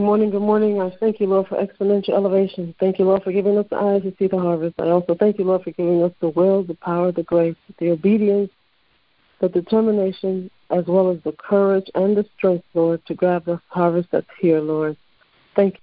Good morning, good morning. I thank you, Lord, for exponential elevation. Thank you, Lord, for giving us the eyes to see the harvest. I also thank you, Lord, for giving us the will, the power, the grace, the obedience, the determination, as well as the courage and the strength, Lord, to grab the harvest that's here, Lord. Thank you.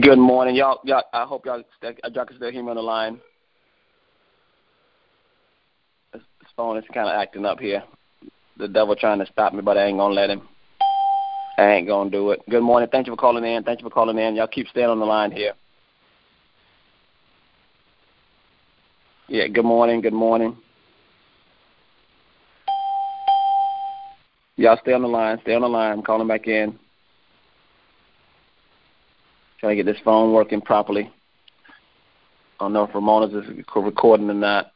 Good morning, y'all. Y'all, I hope y'all uh, y'all can still hear me on the line. This, phone is kind of acting up here. The devil trying to stop me, but I ain't gonna let him. I ain't gonna do it. Good morning. Thank you for calling in. Thank you for calling in. Y'all keep staying on the line here. Yeah. Good morning. Good morning. Y'all stay on the line. Stay on the line. I'm calling back in. Trying to get this phone working properly. I don't know if Ramona's is recording or not.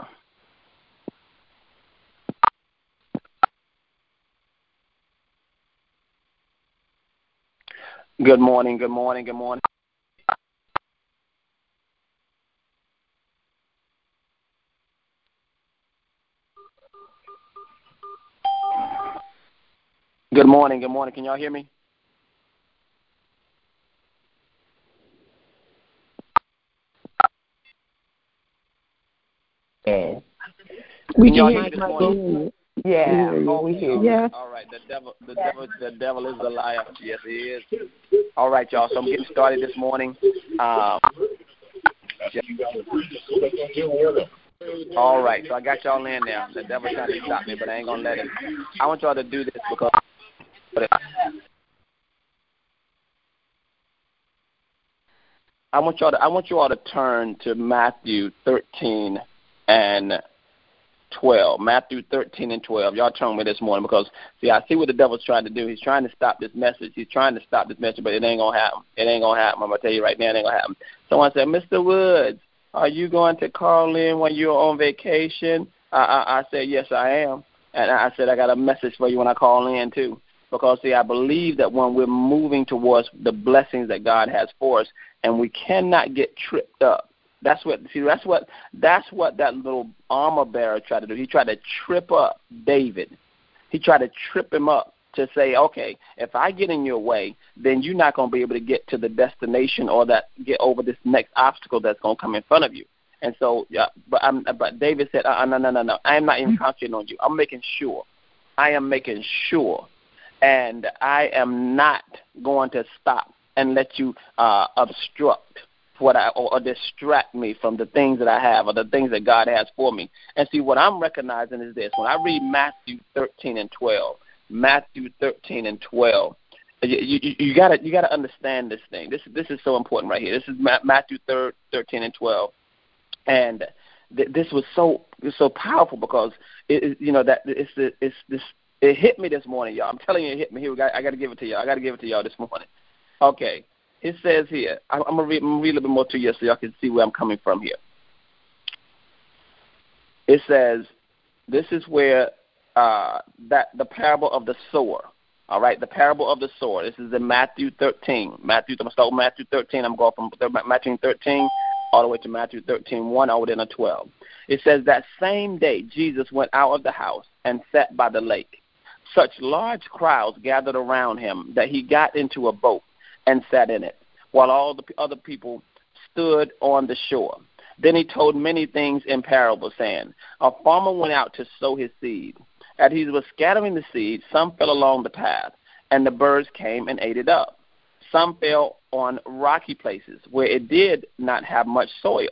Good morning, good morning, good morning. Good morning, good morning. Can y'all hear me? Yeah. We can can hear hear this morning? Yeah, Oh, we hear you. Yeah. All right, the devil, the devil, the devil is a liar. Yes, he is. All right, y'all. So I'm getting started this morning. Um, all right, so I got y'all in there. The devil trying to stop me, but I ain't gonna let him. I want y'all to do this because. I want y'all to I want you all to turn to Matthew 13 and 12. Matthew 13 and 12. Y'all turn me this morning because, see, I see what the devil's trying to do. He's trying to stop this message. He's trying to stop this message, but it ain't going to happen. It ain't going to happen. I'm going to tell you right now, it ain't going to happen. Someone said, Mr. Woods, are you going to call in when you're on vacation? I, I, I said, yes, I am. And I said, I got a message for you when I call in, too. Because, see, I believe that when we're moving towards the blessings that God has for us, and we cannot get tripped up that's what see. That's what that's what that little armor bearer tried to do. He tried to trip up David. He tried to trip him up to say, okay, if I get in your way, then you're not going to be able to get to the destination or that get over this next obstacle that's going to come in front of you. And so, yeah, but I'm, but David said, uh, no, no, no, no. I am not even concentrating on you. I'm making sure. I am making sure, and I am not going to stop and let you uh, obstruct what I or, or distract me from the things that I have or the things that God has for me. And see, what I'm recognizing is this: when I read Matthew 13 and 12, Matthew 13 and 12, you, you, you gotta you gotta understand this thing. This this is so important right here. This is Matthew 13 and 12, and th- this was so so powerful because it, you know that it's it's this it hit me this morning, y'all. I'm telling you, it hit me. Here, I got to give it to y'all. I got to give it to y'all this morning. Okay, it says here, I'm, I'm going to read, a little bit more to you so y'all can see where I'm coming from here. It says, this is where uh, that the parable of the sower. All right, the parable of the sower. This is in Matthew 13. Matthew, I'm going to start with Matthew 13. I'm going from Matthew 13 all the way to Matthew 13, 1 over to 12. It says, That same day Jesus went out of the house and sat by the lake. Such large crowds gathered around him that he got into a boat and sat in it, while all the other people stood on the shore. Then he told many things in parables, saying, A farmer went out to sow his seed. As he was scattering the seed, some fell along the path, and the birds came and ate it up. Some fell on rocky places where it did not have much soil.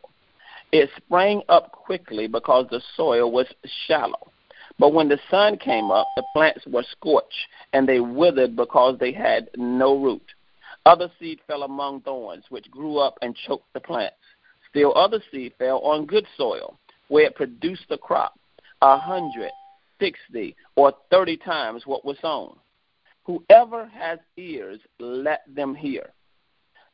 It sprang up quickly because the soil was shallow. But when the sun came up, the plants were scorched, and they withered because they had no root. Other seed fell among thorns, which grew up and choked the plants. Still other seed fell on good soil, where it produced a crop, a hundred, sixty, or thirty times what was sown. Whoever has ears, let them hear.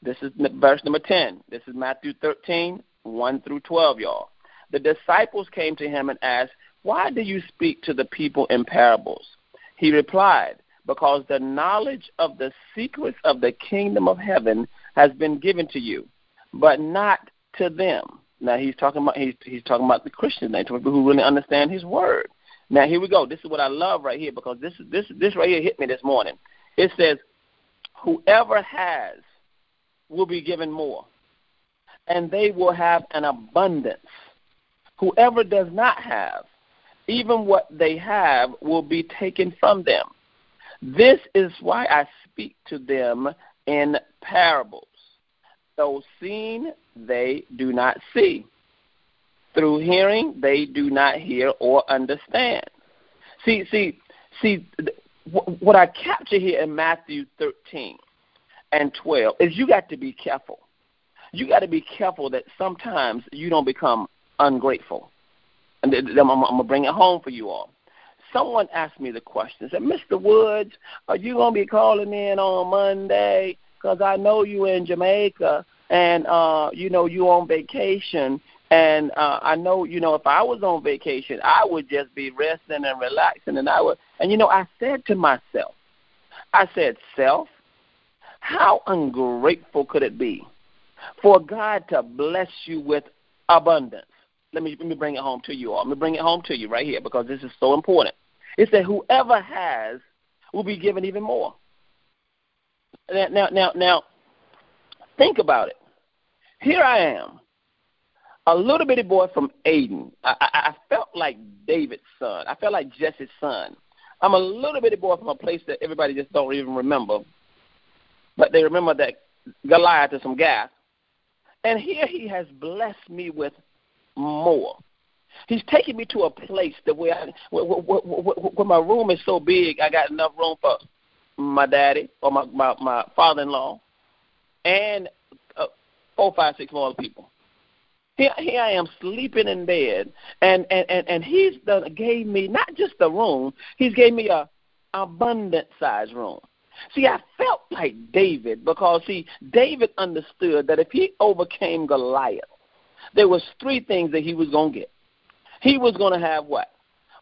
This is verse number 10. This is Matthew 13, 1 through 12, y'all. The disciples came to him and asked, Why do you speak to the people in parables? He replied, Because the knowledge of the secrets of the kingdom of heaven has been given to you, but not to them. Now he's talking about he's he's talking about the Christians, people who really understand his word. Now here we go. This is what I love right here because this this this right here hit me this morning. It says, "Whoever has will be given more, and they will have an abundance. Whoever does not have, even what they have will be taken from them. This is why I speak to them in parables. Though seen, they do not see." Through hearing, they do not hear or understand. See, see, see, what I capture here in Matthew 13 and 12 is you got to be careful. You got to be careful that sometimes you don't become ungrateful. And I'm, I'm going to bring it home for you all. Someone asked me the question, said, Mr. Woods, are you to be calling in on Monday? Because I know you in Jamaica and, uh, you know, you on vacation and uh, I know, you know, if I was on vacation, I would just be resting and relaxing. And I would, and you know, I said to myself, I said, self, how ungrateful could it be for God to bless you with abundance? Let me let me bring it home to you all. Let me bring it home to you right here because this is so important. It said, whoever has will be given even more. Now, now, now, now think about it. Here I am a little bitty boy from Aden. I, I, I felt like David's son. I felt like Jesse's son. I'm a little bitty boy from a place that everybody just don't even remember, but they remember that Goliath is some gas. And here he has blessed me with more. He's taken me to a place that where, I, where, where, where, where my room is so big, I got enough room for my daddy or my my, my father-in-law, and uh, four, five, six more people. Here, here I am sleeping in bed, and and and, and he's done gave me not just a room, he's gave me a abundant size room. See, I felt like David because see, David understood that if he overcame Goliath, there was three things that he was gonna get. He was gonna have what?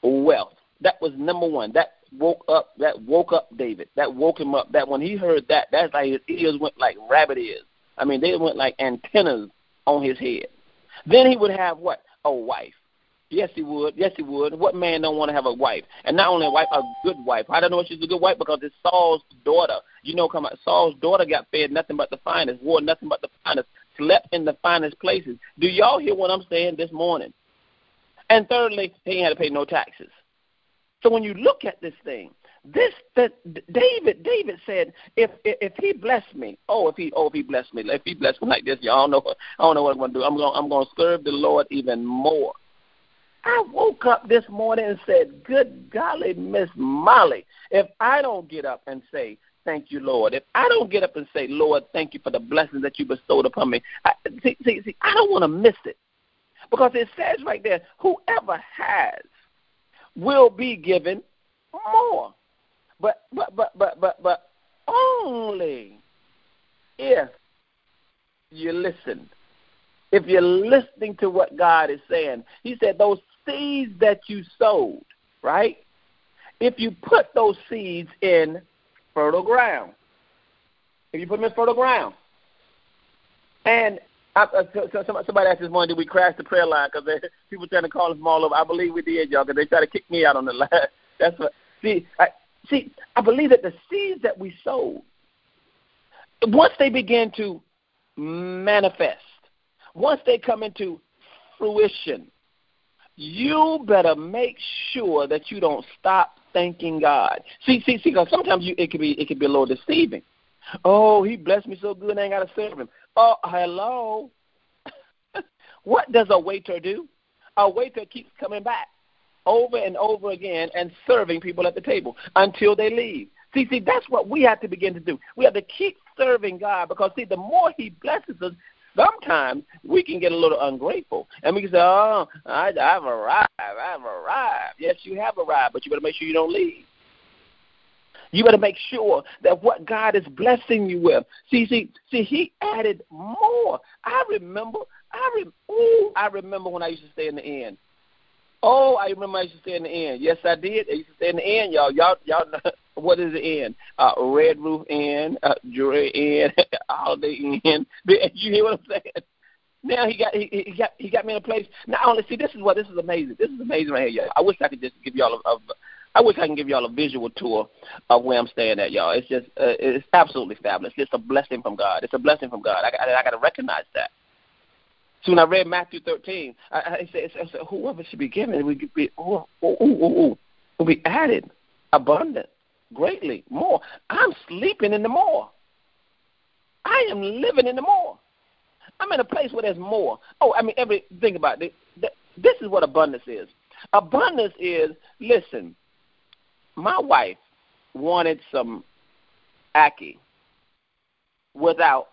Wealth. That was number one. That woke up that woke up David. That woke him up. That when he heard that, that's like his ears went like rabbit ears. I mean, they went like antennas on his head. Then he would have what? A wife. Yes, he would. Yes, he would. What man don't want to have a wife? And not only a wife, a good wife. I don't know if she's a good wife because it's Saul's daughter. You know, come on, Saul's daughter got fed nothing but the finest, wore nothing but the finest, slept in the finest places. Do y'all hear what I'm saying this morning? And thirdly, he had to pay no taxes. So when you look at this thing, this that David David said, if if he blessed me, oh if he oh if he blessed me, if he blessed me like this, y'all know I don't know what I'm gonna do. I'm gonna I'm gonna serve the Lord even more. I woke up this morning and said, Good golly, Miss Molly, if I don't get up and say, Thank you, Lord. If I don't get up and say, Lord, thank you for the blessings that you bestowed upon me, I, see, see, see, I don't want to miss it. Because it says right there, whoever has will be given more. But but but but but but only if you listen. If you're listening to what God is saying, He said those seeds that you sowed, right? If you put those seeds in fertile ground, if you put them in fertile ground, and I, uh, so, so somebody asked this morning, did we crash the prayer line? Because people trying to call us from all over. I believe we did, y'all, because they tried to kick me out on the line. That's what. See, I, See, I believe that the seeds that we sowed, once they begin to manifest, once they come into fruition, you better make sure that you don't stop thanking God. See, see, see, because sometimes you, it could be it could be a little deceiving. Oh, he blessed me so good, I ain't got to serve him. Oh, hello. what does a waiter do? A waiter keeps coming back over and over again and serving people at the table until they leave. See, see, that's what we have to begin to do. We have to keep serving God because, see, the more He blesses us, sometimes we can get a little ungrateful and we can say, "Oh, I, I've arrived. I've arrived." Yes, you have arrived, but you better make sure you don't leave. You better make sure that what God is blessing you with. See, see, see. He added more. I remember. I re- ooh, I remember when I used to stay in the inn. Oh, I remember I used to stay in the inn. Yes, I did. I used to stay in the inn, y'all. Y'all, y'all. What is the inn? Uh, Red Roof Inn, uh, Drury Inn, Holiday Inn. You hear what I'm saying? Now he got he, he got he got me in a place. Now, only see this is what this is amazing. This is amazing right here, y'all. I wish I could just give y'all a, a I wish I can give y'all a visual tour of where I'm staying at, y'all. It's just uh, it's absolutely fabulous. It's a blessing from God. It's a blessing from God. I, I, I got to recognize that. So when I read Matthew 13, I, I, said, I said, whoever should be given will be, will be added abundant, greatly, more. I'm sleeping in the more. I am living in the more. I'm in a place where there's more. Oh, I mean, every think about it. This is what abundance is. Abundance is, listen, my wife wanted some ackee without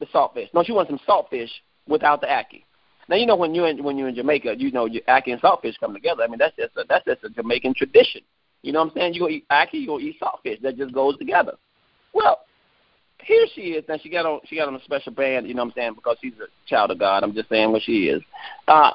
the saltfish. No, she wanted some saltfish without the ackee. Now you know when in when you're in Jamaica, you know your ackee and saltfish come together. I mean that's just a, that's just a Jamaican tradition. You know what I'm saying? You go eat ackee, you go eat saltfish. That just goes together. Well, here she is. Now she got on she got on a special band. You know what I'm saying? Because she's a child of God. I'm just saying what she is. Uh,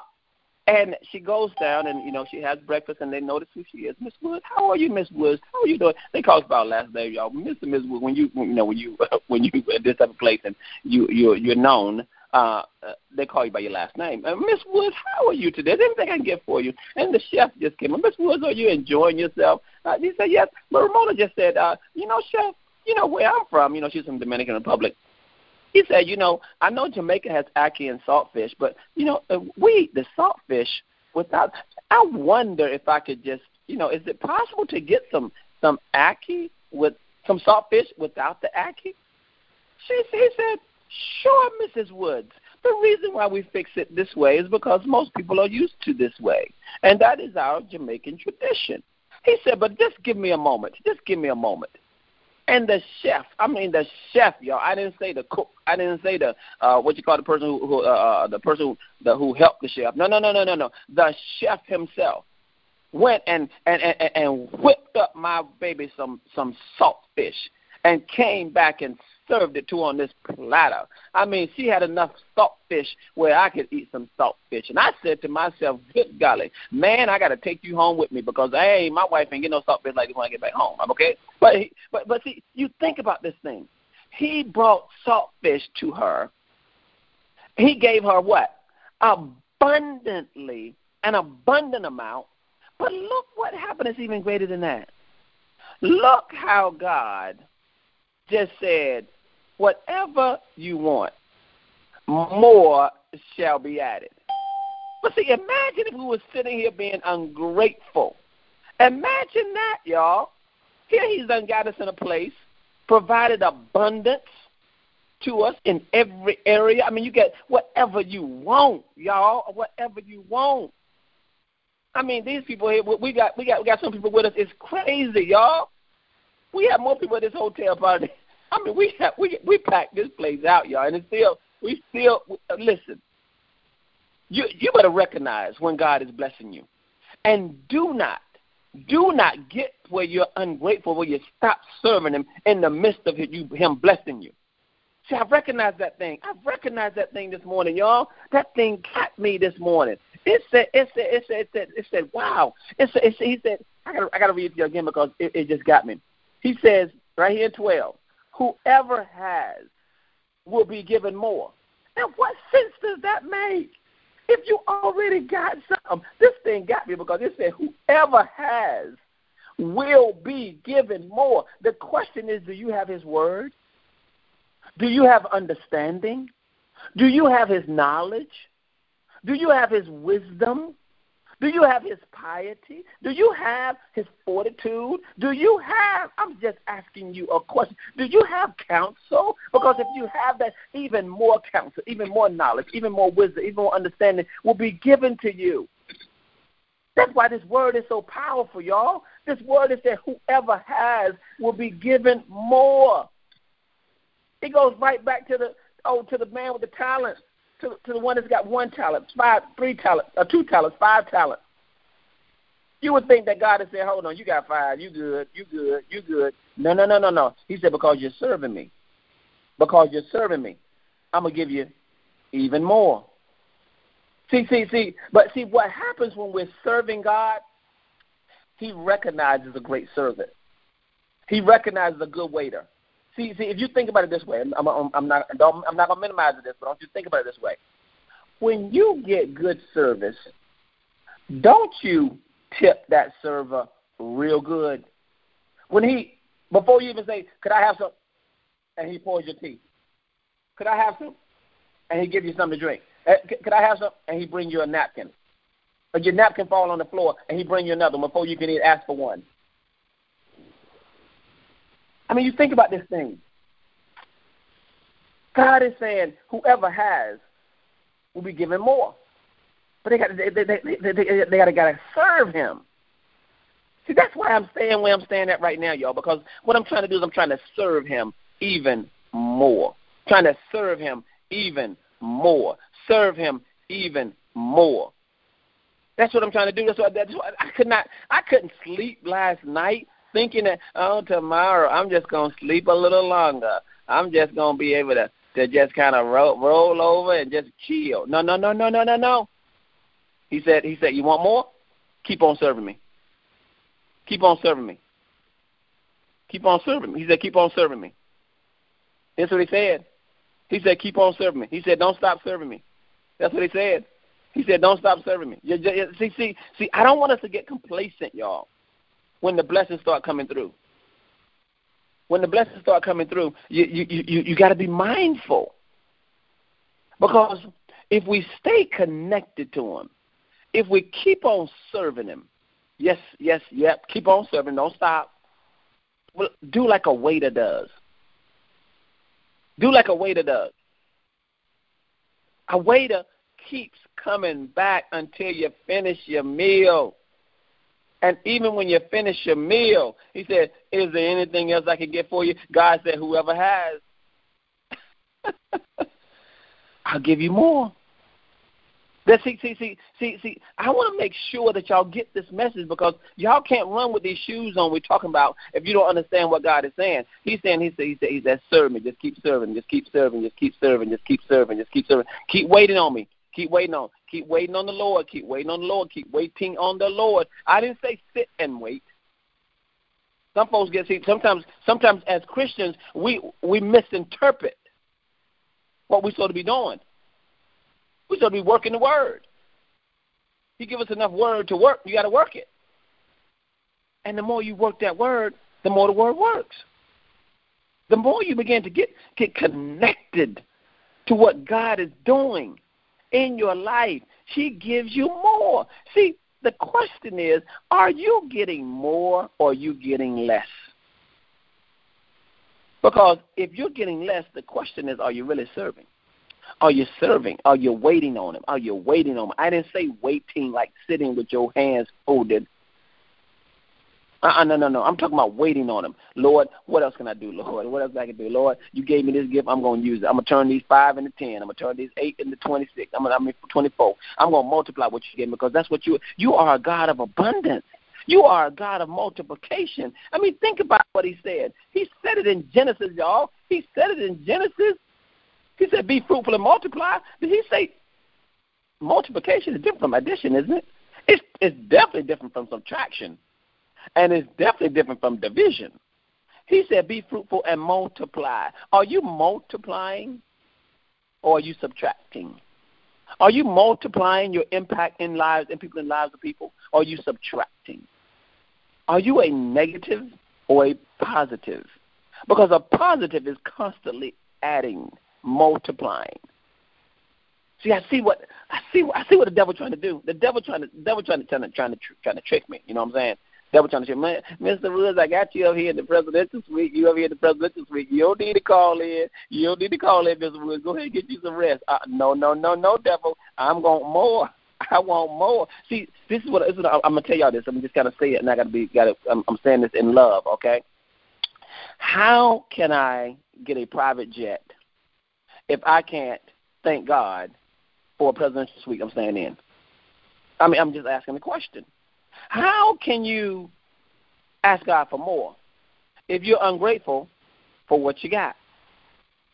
and she goes down and you know she has breakfast and they notice who she is. Miss Woods, how are you, Miss Woods? How are you doing? They call us about last name, y'all. Mr. Miss Woods, when you you know when you when you at this type of place and you you you're known, uh, uh they call you by your last name. Uh, Miss Woods, how are you today? Is anything I can get for you? And the chef just came. Miss Woods, are you enjoying yourself? Uh, he said yes. But Ramona just said, uh, you know, chef, you know where I'm from. You know, she's from Dominican Republic. He said, you know, I know Jamaica has ackee and saltfish, but you know, we eat the saltfish without. I wonder if I could just, you know, is it possible to get some some ackee with some saltfish without the ackee? She he said, sure, Mrs. Woods. The reason why we fix it this way is because most people are used to this way, and that is our Jamaican tradition. He said, but just give me a moment. Just give me a moment. And the chef, I mean the chef, y'all. I didn't say the cook. I didn't say the uh, what you call the person who, who uh, uh, the person who, the, who helped the chef. No, no, no, no, no, no. The chef himself went and and and, and whipped up my baby some some saltfish and came back and served it to on this platter. I mean, she had enough saltfish where I could eat some saltfish. And I said to myself, good golly, man, I got to take you home with me because, hey, my wife ain't get no saltfish like this when I get back home. I'm okay? But, he, but, but see, you think about this thing. He brought saltfish to her. He gave her what? Abundantly, an abundant amount. But look what happened is even greater than that. Look how God just said, whatever you want, more shall be added. But see, imagine if we were sitting here being ungrateful. Imagine that, y'all. Here he's done got us in a place, provided abundance to us in every area. I mean, you get whatever you want, y'all, whatever you want. I mean, these people here, we got, we got, we got some people with us. It's crazy, y'all. We have more people at this hotel party I mean, we have, we we packed this place out, y'all, and it's still we still listen. You you better recognize when God is blessing you, and do not do not get where you're ungrateful, where you stop serving Him in the midst of Him blessing you. See, I've recognized that thing. I've recognized that thing this morning, y'all. That thing got me this morning. It said, it said, it said, it said, it said wow. It said, it said, he said, I gotta, I gotta read it to you again because it, it just got me. He says right here, twelve. Whoever has will be given more. Now, what sense does that make? If you already got some, this thing got me because it said whoever has will be given more. The question is, do you have his word? Do you have understanding? Do you have his knowledge? Do you have his wisdom? Do you have his piety? Do you have his fortitude? Do you have, I'm just asking you a question, do you have counsel? Because if you have that, even more counsel, even more knowledge, even more wisdom, even more understanding will be given to you. That's why this word is so powerful, y'all. This word is that whoever has will be given more. It goes right back to the oh to the man with the talents to, to the one that's got one talent, five, three talents, or uh, two talents, five talents. You would think that God would say, "Hold on, you got five, you good, you good, you good." No, no, no, no, no. He said, "Because you're serving me, because you're serving me, I'm gonna give you even more." See, see, see. But see, what happens when we're serving God? He recognizes a great servant. He recognizes a good waiter. See, see, if you think about it this way, I'm, I'm, not, I'm not gonna minimize this, but want you think about it this way. When you get good service, don't you tip that server real good? When he, before you even say, "Could I have some?" and he pours your tea. Could I have some? And he give you something to drink. Eh, could I have some? And he bring you a napkin. Or your napkin fall on the floor, and he bring you another before you can even ask for one. I mean, you think about this thing. God is saying, whoever has will be given more. But they got they they they they, they, they got to got to serve Him. See, that's why I'm staying where I'm staying at right now, y'all. Because what I'm trying to do is I'm trying to serve Him even more. trying to serve Him even more. Serve Him even more. That's what I'm trying to do. That's what, that's what I could not. I couldn't sleep last night thinking that oh tomorrow I'm just gonna sleep a little longer. I'm just gonna be able to to just kind of roll, roll over and just chill. No, no, no, no, no, no, no. He said, he said, you want more? Keep on serving me. Keep on serving me. Keep on serving me. He said, keep on serving me. That's what he said. He said, keep on serving me. He said, don't stop serving me. That's what he said. He said, don't stop serving me. See, see, see, I don't want us to get complacent, y'all when the blessings start coming through. When the blessings start coming through, you you you, you got to be mindful. Because if we stay connected to him, if we keep on serving him, yes, yes, yep, keep on serving, don't stop. Well, do like a waiter does. Do like a waiter does. A waiter keeps coming back until you finish your meal. And even when you finish your meal, he said, Is there anything else I can get for you? God said, Whoever has, I'll give you more. See, see, see, see, see. I want to make sure that y'all get this message because y'all can't run with these shoes on. We're talking about if you don't understand what God is saying. He's saying, He said, He said, He said, serve me. Just keep serving. Just keep serving. Just keep serving. Just keep serving. Just keep serving. Keep waiting on me. Keep waiting on. Keep waiting on the Lord. Keep waiting on the Lord. Keep waiting on the Lord. I didn't say sit and wait. Some folks get see sometimes sometimes as Christians we we misinterpret what we're supposed to be doing. We're supposed to be working the word. He give us enough word to work, you gotta work it. And the more you work that word, the more the word works. The more you begin to get get connected to what God is doing in your life. She gives you more. See, the question is are you getting more or are you getting less? Because if you're getting less, the question is are you really serving? Are you serving? Are you waiting on him? Are you waiting on him? I didn't say waiting like sitting with your hands folded uh-uh, no, no, no. I'm talking about waiting on him. Lord, what else can I do, Lord? What else can I can do? Lord, you gave me this gift. I'm going to use it. I'm going to turn these 5 into 10. I'm going to turn these 8 into 26. I'm going to, I mean, 24. I'm going to multiply what you gave me because that's what you You are a God of abundance. You are a God of multiplication. I mean, think about what he said. He said it in Genesis, y'all. He said it in Genesis. He said, be fruitful and multiply. Did he say multiplication is different from addition, isn't it? It's, it's definitely different from subtraction and it's definitely different from division. He said, Be fruitful and multiply. Are you multiplying or are you subtracting? Are you multiplying your impact in lives and people in lives of people? Or are you subtracting? Are you a negative or a positive? Because a positive is constantly adding, multiplying. See, I see what I see. I see what the devil trying to do. The devil trying to, the devil trying to, trying to, trying to, trying to trick me. You know what I'm saying? Devil trying to Mr. Woods, I got you up here in the presidential suite. You up here in the presidential suite. You don't need to call in. You don't need to call in, Mr. Woods. Go ahead and get you some rest. Uh, no, no, no, no, devil. I'm going more. I want more. See, this is what, this is what I'm gonna tell y'all this. I'm just gonna say it, and I gotta be, gotta. I'm, I'm saying this in love, okay? How can I get a private jet if I can't thank God for a presidential suite I'm staying in? I mean, I'm just asking the question. How can you ask God for more if you're ungrateful for what you got?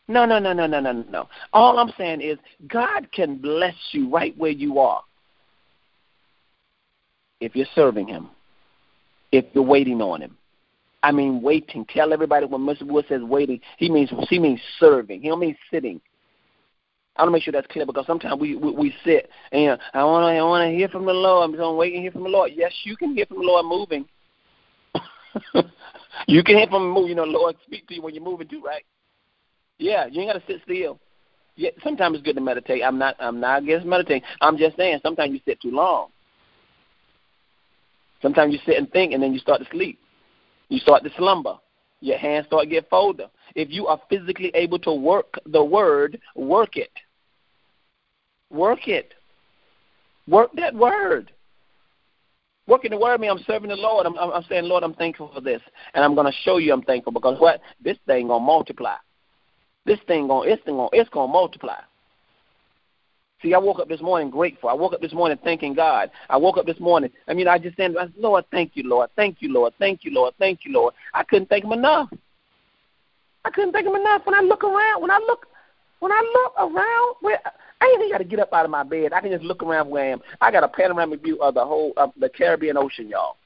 No, no, no, no, no, no, no. All I'm saying is God can bless you right where you are if you're serving Him, if you're waiting on Him. I mean, waiting. Tell everybody when Mr. Wood says waiting, he means he means serving. He don't mean sitting. I want to make sure that's clear because sometimes we we, we sit and I want to I want to hear from the Lord. I'm just to wait and hear from the Lord. Yes, you can hear from the Lord moving. you can hear from moving. You know, Lord speak to you when you're moving too, right? Yeah, you ain't got to sit still. Yeah, sometimes it's good to meditate. I'm not I'm not against meditating. I'm just saying sometimes you sit too long. Sometimes you sit and think and then you start to sleep. You start to slumber. Your hands start get folded. If you are physically able to work the word, work it. Work it. Work that word. Working the word means I'm serving the Lord. I'm, I'm saying, Lord, I'm thankful for this, and I'm going to show you I'm thankful because what this thing gonna multiply. This thing gonna it's gonna it's gonna multiply. See, I woke up this morning grateful. I woke up this morning thanking God. I woke up this morning. I mean, I just said, Lord, thank you, Lord, thank you, Lord, thank you, Lord, thank you, Lord. I couldn't thank Him enough. I couldn't thank Him enough. When I look around, when I look, when I look around, where I ain't even got to get up out of my bed. I can just look around where I am. I got a panoramic view of the whole of the Caribbean Ocean, y'all.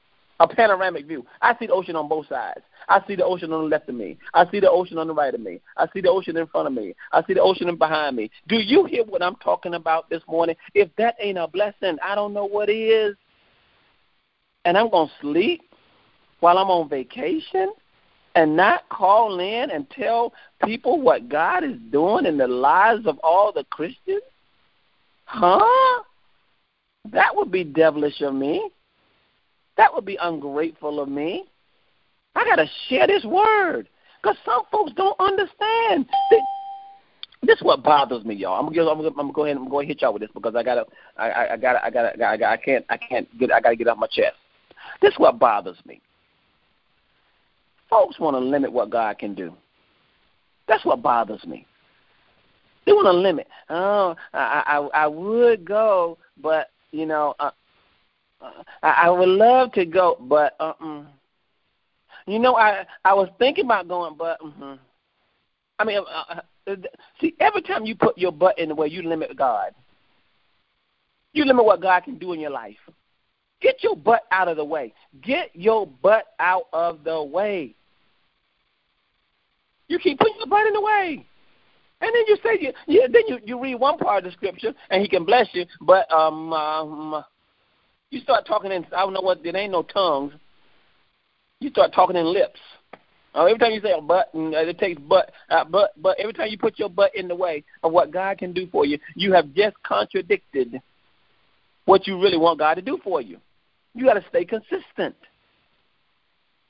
A panoramic view. I see the ocean on both sides. I see the ocean on the left of me. I see the ocean on the right of me. I see the ocean in front of me. I see the ocean behind me. Do you hear what I'm talking about this morning? If that ain't a blessing, I don't know what is. And I'm going to sleep while I'm on vacation and not call in and tell people what God is doing in the lives of all the Christians? Huh? That would be devilish of me. That would be ungrateful of me. I got to share this word because some folks don't understand. this is what bothers me, y'all. I'm gonna, I'm gonna, I'm gonna go ahead and I'm gonna hit y'all with this because I gotta, I, I, gotta, I gotta, I, gotta, I can't, I can't get, I gotta get off my chest. This is what bothers me. Folks want to limit what God can do. That's what bothers me. They want to limit. Oh, I, I, I would go, but you know, uh, I, would love to go, but uh, uh you know, I I was thinking about going, but uh I mean, uh, uh, see, every time you put your butt in the way, you limit God. You limit what God can do in your life. Get your butt out of the way. Get your butt out of the way. You keep putting your butt in the way. And then you say you, yeah, then you, you read one part of the scripture and he can bless you, but um, um you start talking in I don't know what there ain't no tongues. You start talking in lips. Oh, every time you say a but, uh, it takes but, uh, but, but every time you put your butt in the way of what God can do for you, you have just contradicted what you really want God to do for you. You got to stay consistent.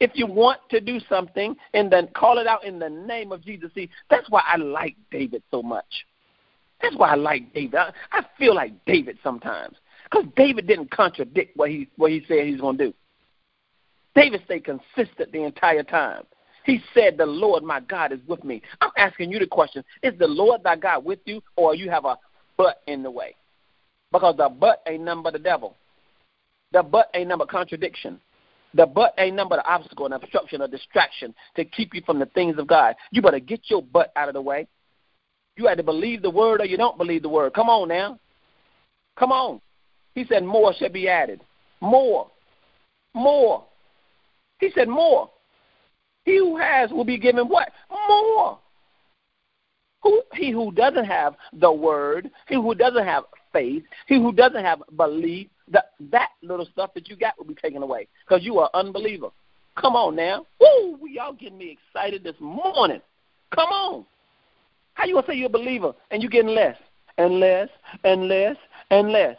If you want to do something and then call it out in the name of Jesus. See, that's why I like David so much. That's why I like David. I, I feel like David sometimes because David didn't contradict what he what he said he's going to do. David stayed consistent the entire time. He said, "The Lord my God is with me." I'm asking you the question: Is the Lord thy God with you, or you have a butt in the way? Because the butt ain't nothing but the devil. The butt ain't nothing but contradiction. The butt ain't nothing but an obstacle, an obstruction, a distraction to keep you from the things of God. You better get your butt out of the way. You either believe the word or you don't believe the word. Come on now. Come on. He said, More shall be added. More. More. He said, More. He who has will be given what? More. Who, he who doesn't have the word, he who doesn't have faith, he who doesn't have belief, that that little stuff that you got will be taken away because you are unbeliever. Come on now. Woo, y'all getting me excited this morning. Come on. How you gonna say you're a believer and you getting less? and less and less and less.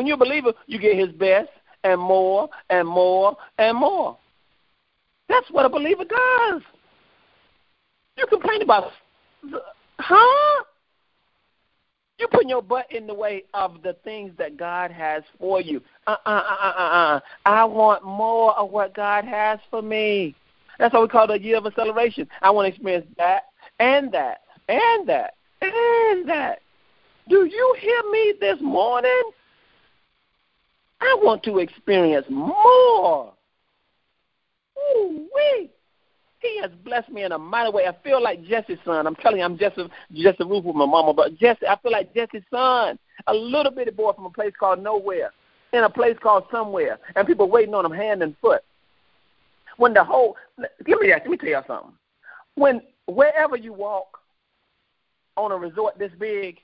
When you're a believer, you get his best and more and more and more. That's what a believer does. You complain about, huh? You putting your butt in the way of the things that God has for you. Uh uh uh uh. uh. I want more of what God has for me. That's what we call the year of acceleration. I want to experience that and that and that and that. Do you hear me this morning? I want to experience more. Ooh wee. He has blessed me in a mighty way. I feel like Jesse's son. I'm telling you, I'm just a roof with my mama, but Jesse, I feel like Jesse's son, a little bitty boy from a place called Nowhere, in a place called Somewhere, and people waiting on him hand and foot. When the whole, give me that. Let me tell you something. When wherever you walk on a resort this big,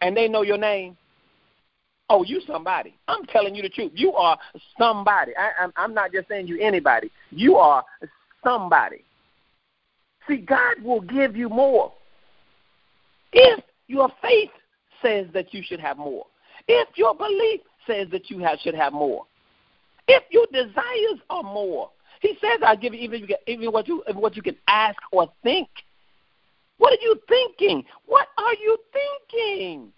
and they know your name, oh, you somebody. I'm telling you the truth. You are somebody. I, I'm, I'm not just saying you anybody. You are somebody. See, God will give you more if your faith says that you should have more. If your belief says that you have, should have more. If your desires are more. He says, I'll give you even, even what, you, what you can ask or think. What are you thinking? What are you thinking?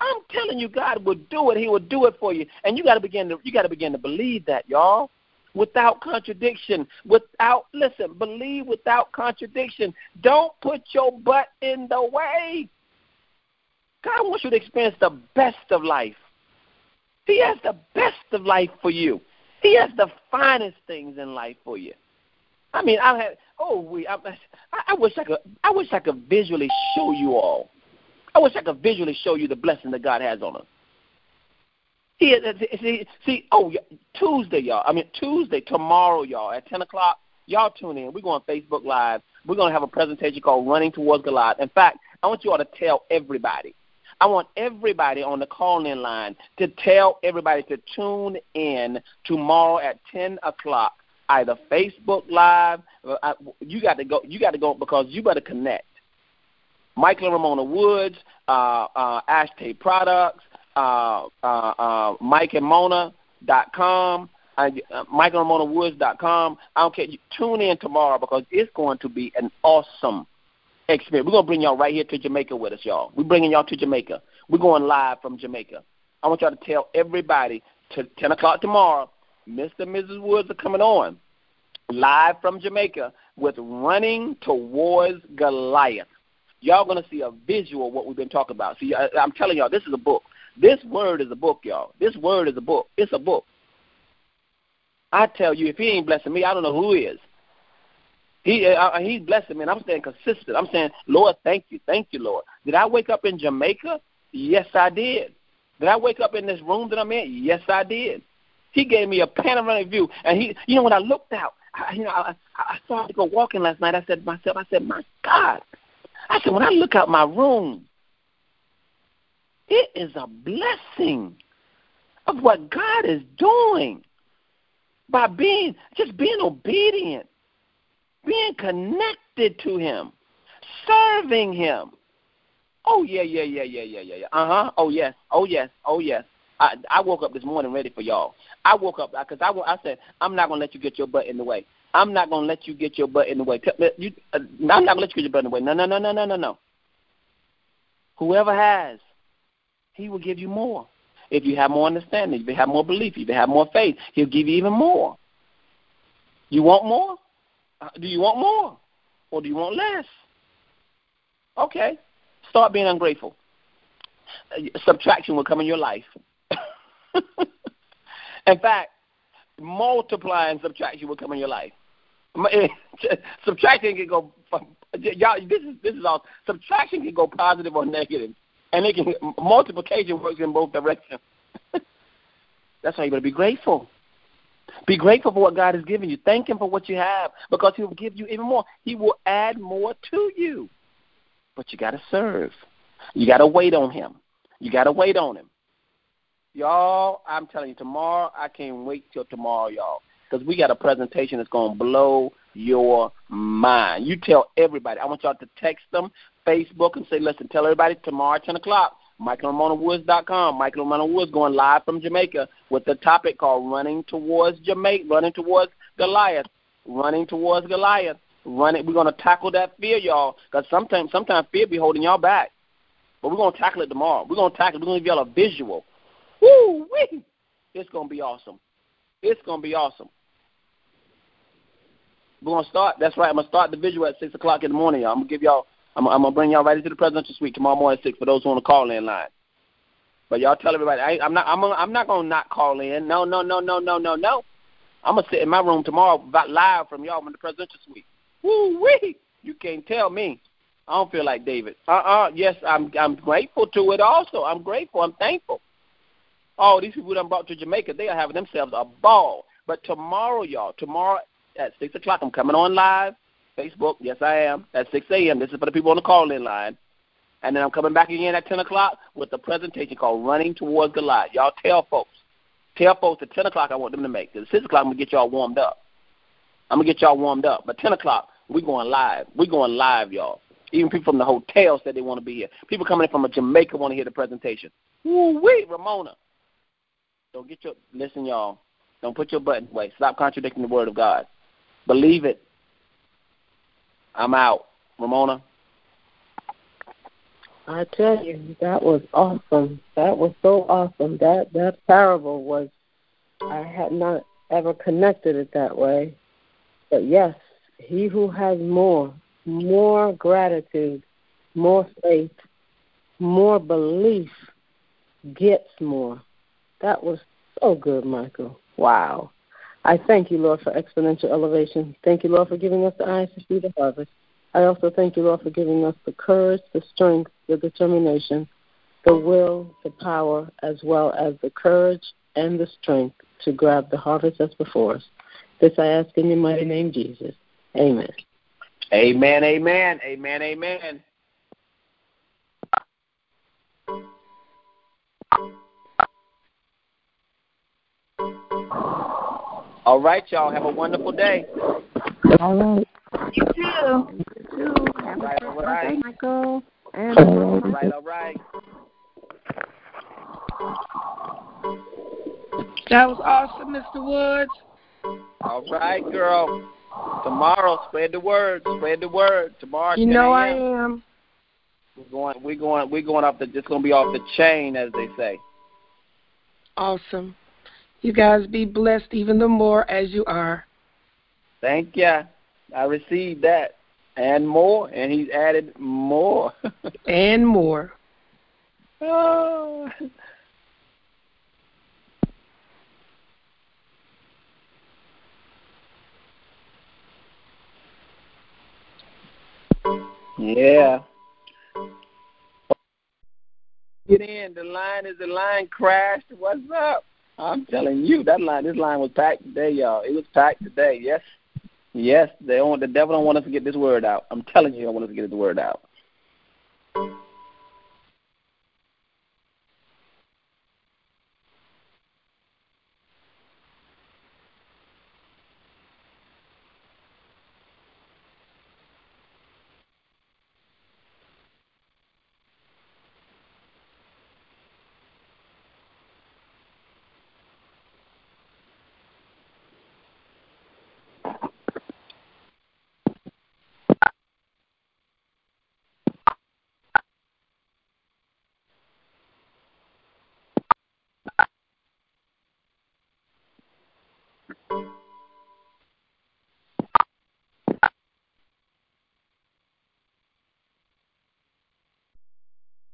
I'm telling you, God will do it. He will do it for you, and you got to begin to you got to begin to believe that, y'all without contradiction. Without, listen, believe without contradiction. Don't put your butt in the way. God wants you to experience the best of life. He has the best of life for you. He has the finest things in life for you. I mean, I had oh we I, I wish I could I wish I could visually show you all. I wish I could visually show you the blessing that God has on us. See, see, see, oh, Tuesday, y'all. I mean, Tuesday, tomorrow, y'all, at 10 o'clock, y'all tune in. We're going Facebook Live. We're going to have a presentation called Running Towards Goliath. In fact, I want you all to tell everybody. I want everybody on the call in line to tell everybody to tune in tomorrow at 10 o'clock, either Facebook Live. Uh, you got to go. You got to go because you better connect. Michael and Ramona Woods, uh, uh, Ashtay Products, uh, uh, uh, Mike and Mona dot com, uh, Michael and Mona Woods dot com. I don't care. You tune in tomorrow because it's going to be an awesome experience. We're gonna bring y'all right here to Jamaica with us, y'all. We're bringing y'all to Jamaica. We're going live from Jamaica. I want y'all to tell everybody to 10 o'clock tomorrow. Mr. and Mrs. Woods are coming on live from Jamaica with Running Towards Goliath. Y'all gonna see a visual of what we've been talking about. See, I, I'm telling y'all, this is a book. This word is a book, y'all. This word is a book. It's a book. I tell you, if he ain't blessing me, I don't know who is. He uh, uh, he's blessing me, and I'm staying consistent. I'm saying, Lord, thank you, thank you, Lord. Did I wake up in Jamaica? Yes, I did. Did I wake up in this room that I'm in? Yes, I did. He gave me a panoramic view, and he, you know, when I looked out, I, you know, I, I started to go walking last night. I said to myself, I said, my God, I said, when I look out my room, it is a blessing of what God is doing by being just being obedient, being connected to Him, serving Him. Oh yeah, yeah, yeah, yeah, yeah, yeah, yeah. Uh huh. Oh yes. Oh yes. Oh yes. I I woke up this morning ready for y'all. I woke up because I I said I'm not gonna let you get your butt in the way. I'm not gonna let you get your butt in the way. You, uh, I'm not gonna let you get your butt in the way. No, no, no, no, no, no, no. Whoever has he will give you more. If you have more understanding, if you have more belief, if you have more faith, He'll give you even more. You want more? Uh, do you want more? Or do you want less? Okay. Start being ungrateful. Uh, subtraction will come in your life. in fact, multiplying subtraction will come in your life. Eh, subtraction can go y'all this is this is all subtraction can go positive or negative and it can multiplication works in both directions. That's why you gotta be grateful. Be grateful for what God has given you. Thank Him for what you have, because He will give you even more. He will add more to you. But you gotta serve. You gotta wait on Him. You gotta wait on Him. Y'all, I'm telling you, tomorrow I can't wait till tomorrow, y'all, because we got a presentation that's gonna blow your mind. You tell everybody. I want y'all to text them, Facebook and say, listen, tell everybody tomorrow at 10 o'clock, MichaelRamonaWoods.com. Michael Ramona Woods going live from Jamaica with the topic called Running Towards Jamaica, Running Towards Goliath. Running Towards Goliath. Running. We're going to tackle that fear, y'all, because sometimes, sometimes fear be holding y'all back. But we're going to tackle it tomorrow. We're going to tackle it. We're going to give y'all a visual. Woo! It's to be awesome. It's to be awesome. We're gonna start. That's right. I'm gonna start the visual at six o'clock in the morning, y'all. I'm gonna give y'all. I'm, I'm gonna bring y'all right into the presidential suite tomorrow morning at six for those who want to call in line. But y'all tell everybody I, I'm not. I'm. Gonna, I'm not gonna not call in. No, no, no, no, no, no, no. I'm gonna sit in my room tomorrow, live from y'all in the presidential suite. Woo wee! You can't tell me. I don't feel like David. Uh uh Yes, I'm. I'm grateful to it. Also, I'm grateful. I'm thankful. Oh, these people that brought to Jamaica, they are having themselves a ball. But tomorrow, y'all, tomorrow at 6 o'clock. I'm coming on live, Facebook. Yes, I am. At 6 a.m. This is for the people on the call in line. And then I'm coming back again at 10 o'clock with a presentation called Running Towards Goliath. Y'all tell folks. Tell folks at 10 o'clock I want them to make. At 6 o'clock, I'm going to get y'all warmed up. I'm going to get y'all warmed up. But 10 o'clock, we're going live. We're going live, y'all. Even people from the hotel said they want to be here. People coming in from Jamaica want to hear the presentation. Woo wee, Ramona. Don't get your listen, y'all. Don't put your button away. Stop contradicting the word of God. Believe it. I'm out. Ramona? I tell you, that was awesome. That was so awesome. That that parable was I had not ever connected it that way. But yes, he who has more, more gratitude, more faith, more belief gets more. That was so good, Michael. Wow. I thank you, Lord, for exponential elevation. Thank you, Lord, for giving us the eyes to see the harvest. I also thank you, Lord, for giving us the courage, the strength, the determination, the will, the power, as well as the courage and the strength to grab the harvest that's before us. This I ask in your mighty name, Jesus. Amen. Amen, amen, amen, amen. All right, y'all. Have a wonderful day. All right. You too. You too. Have all right, all right. Michael. And all right, all right. That was awesome, Mr. Woods. All right, girl. Tomorrow, spread the word. Spread the word. Tomorrow. You know I am. We're going. We're going. We're going off the. It's going to be off the chain, as they say. Awesome. You guys be blessed even the more as you are. Thank you. I received that and more, and he's added more. and more. Oh. Yeah. Get in. The line is the line crashed. What's up? I'm telling you, that line, this line was packed today, y'all. It was packed today. Yes, yes. They don't, the devil don't want us to get this word out. I'm telling you, I want us to get the word out.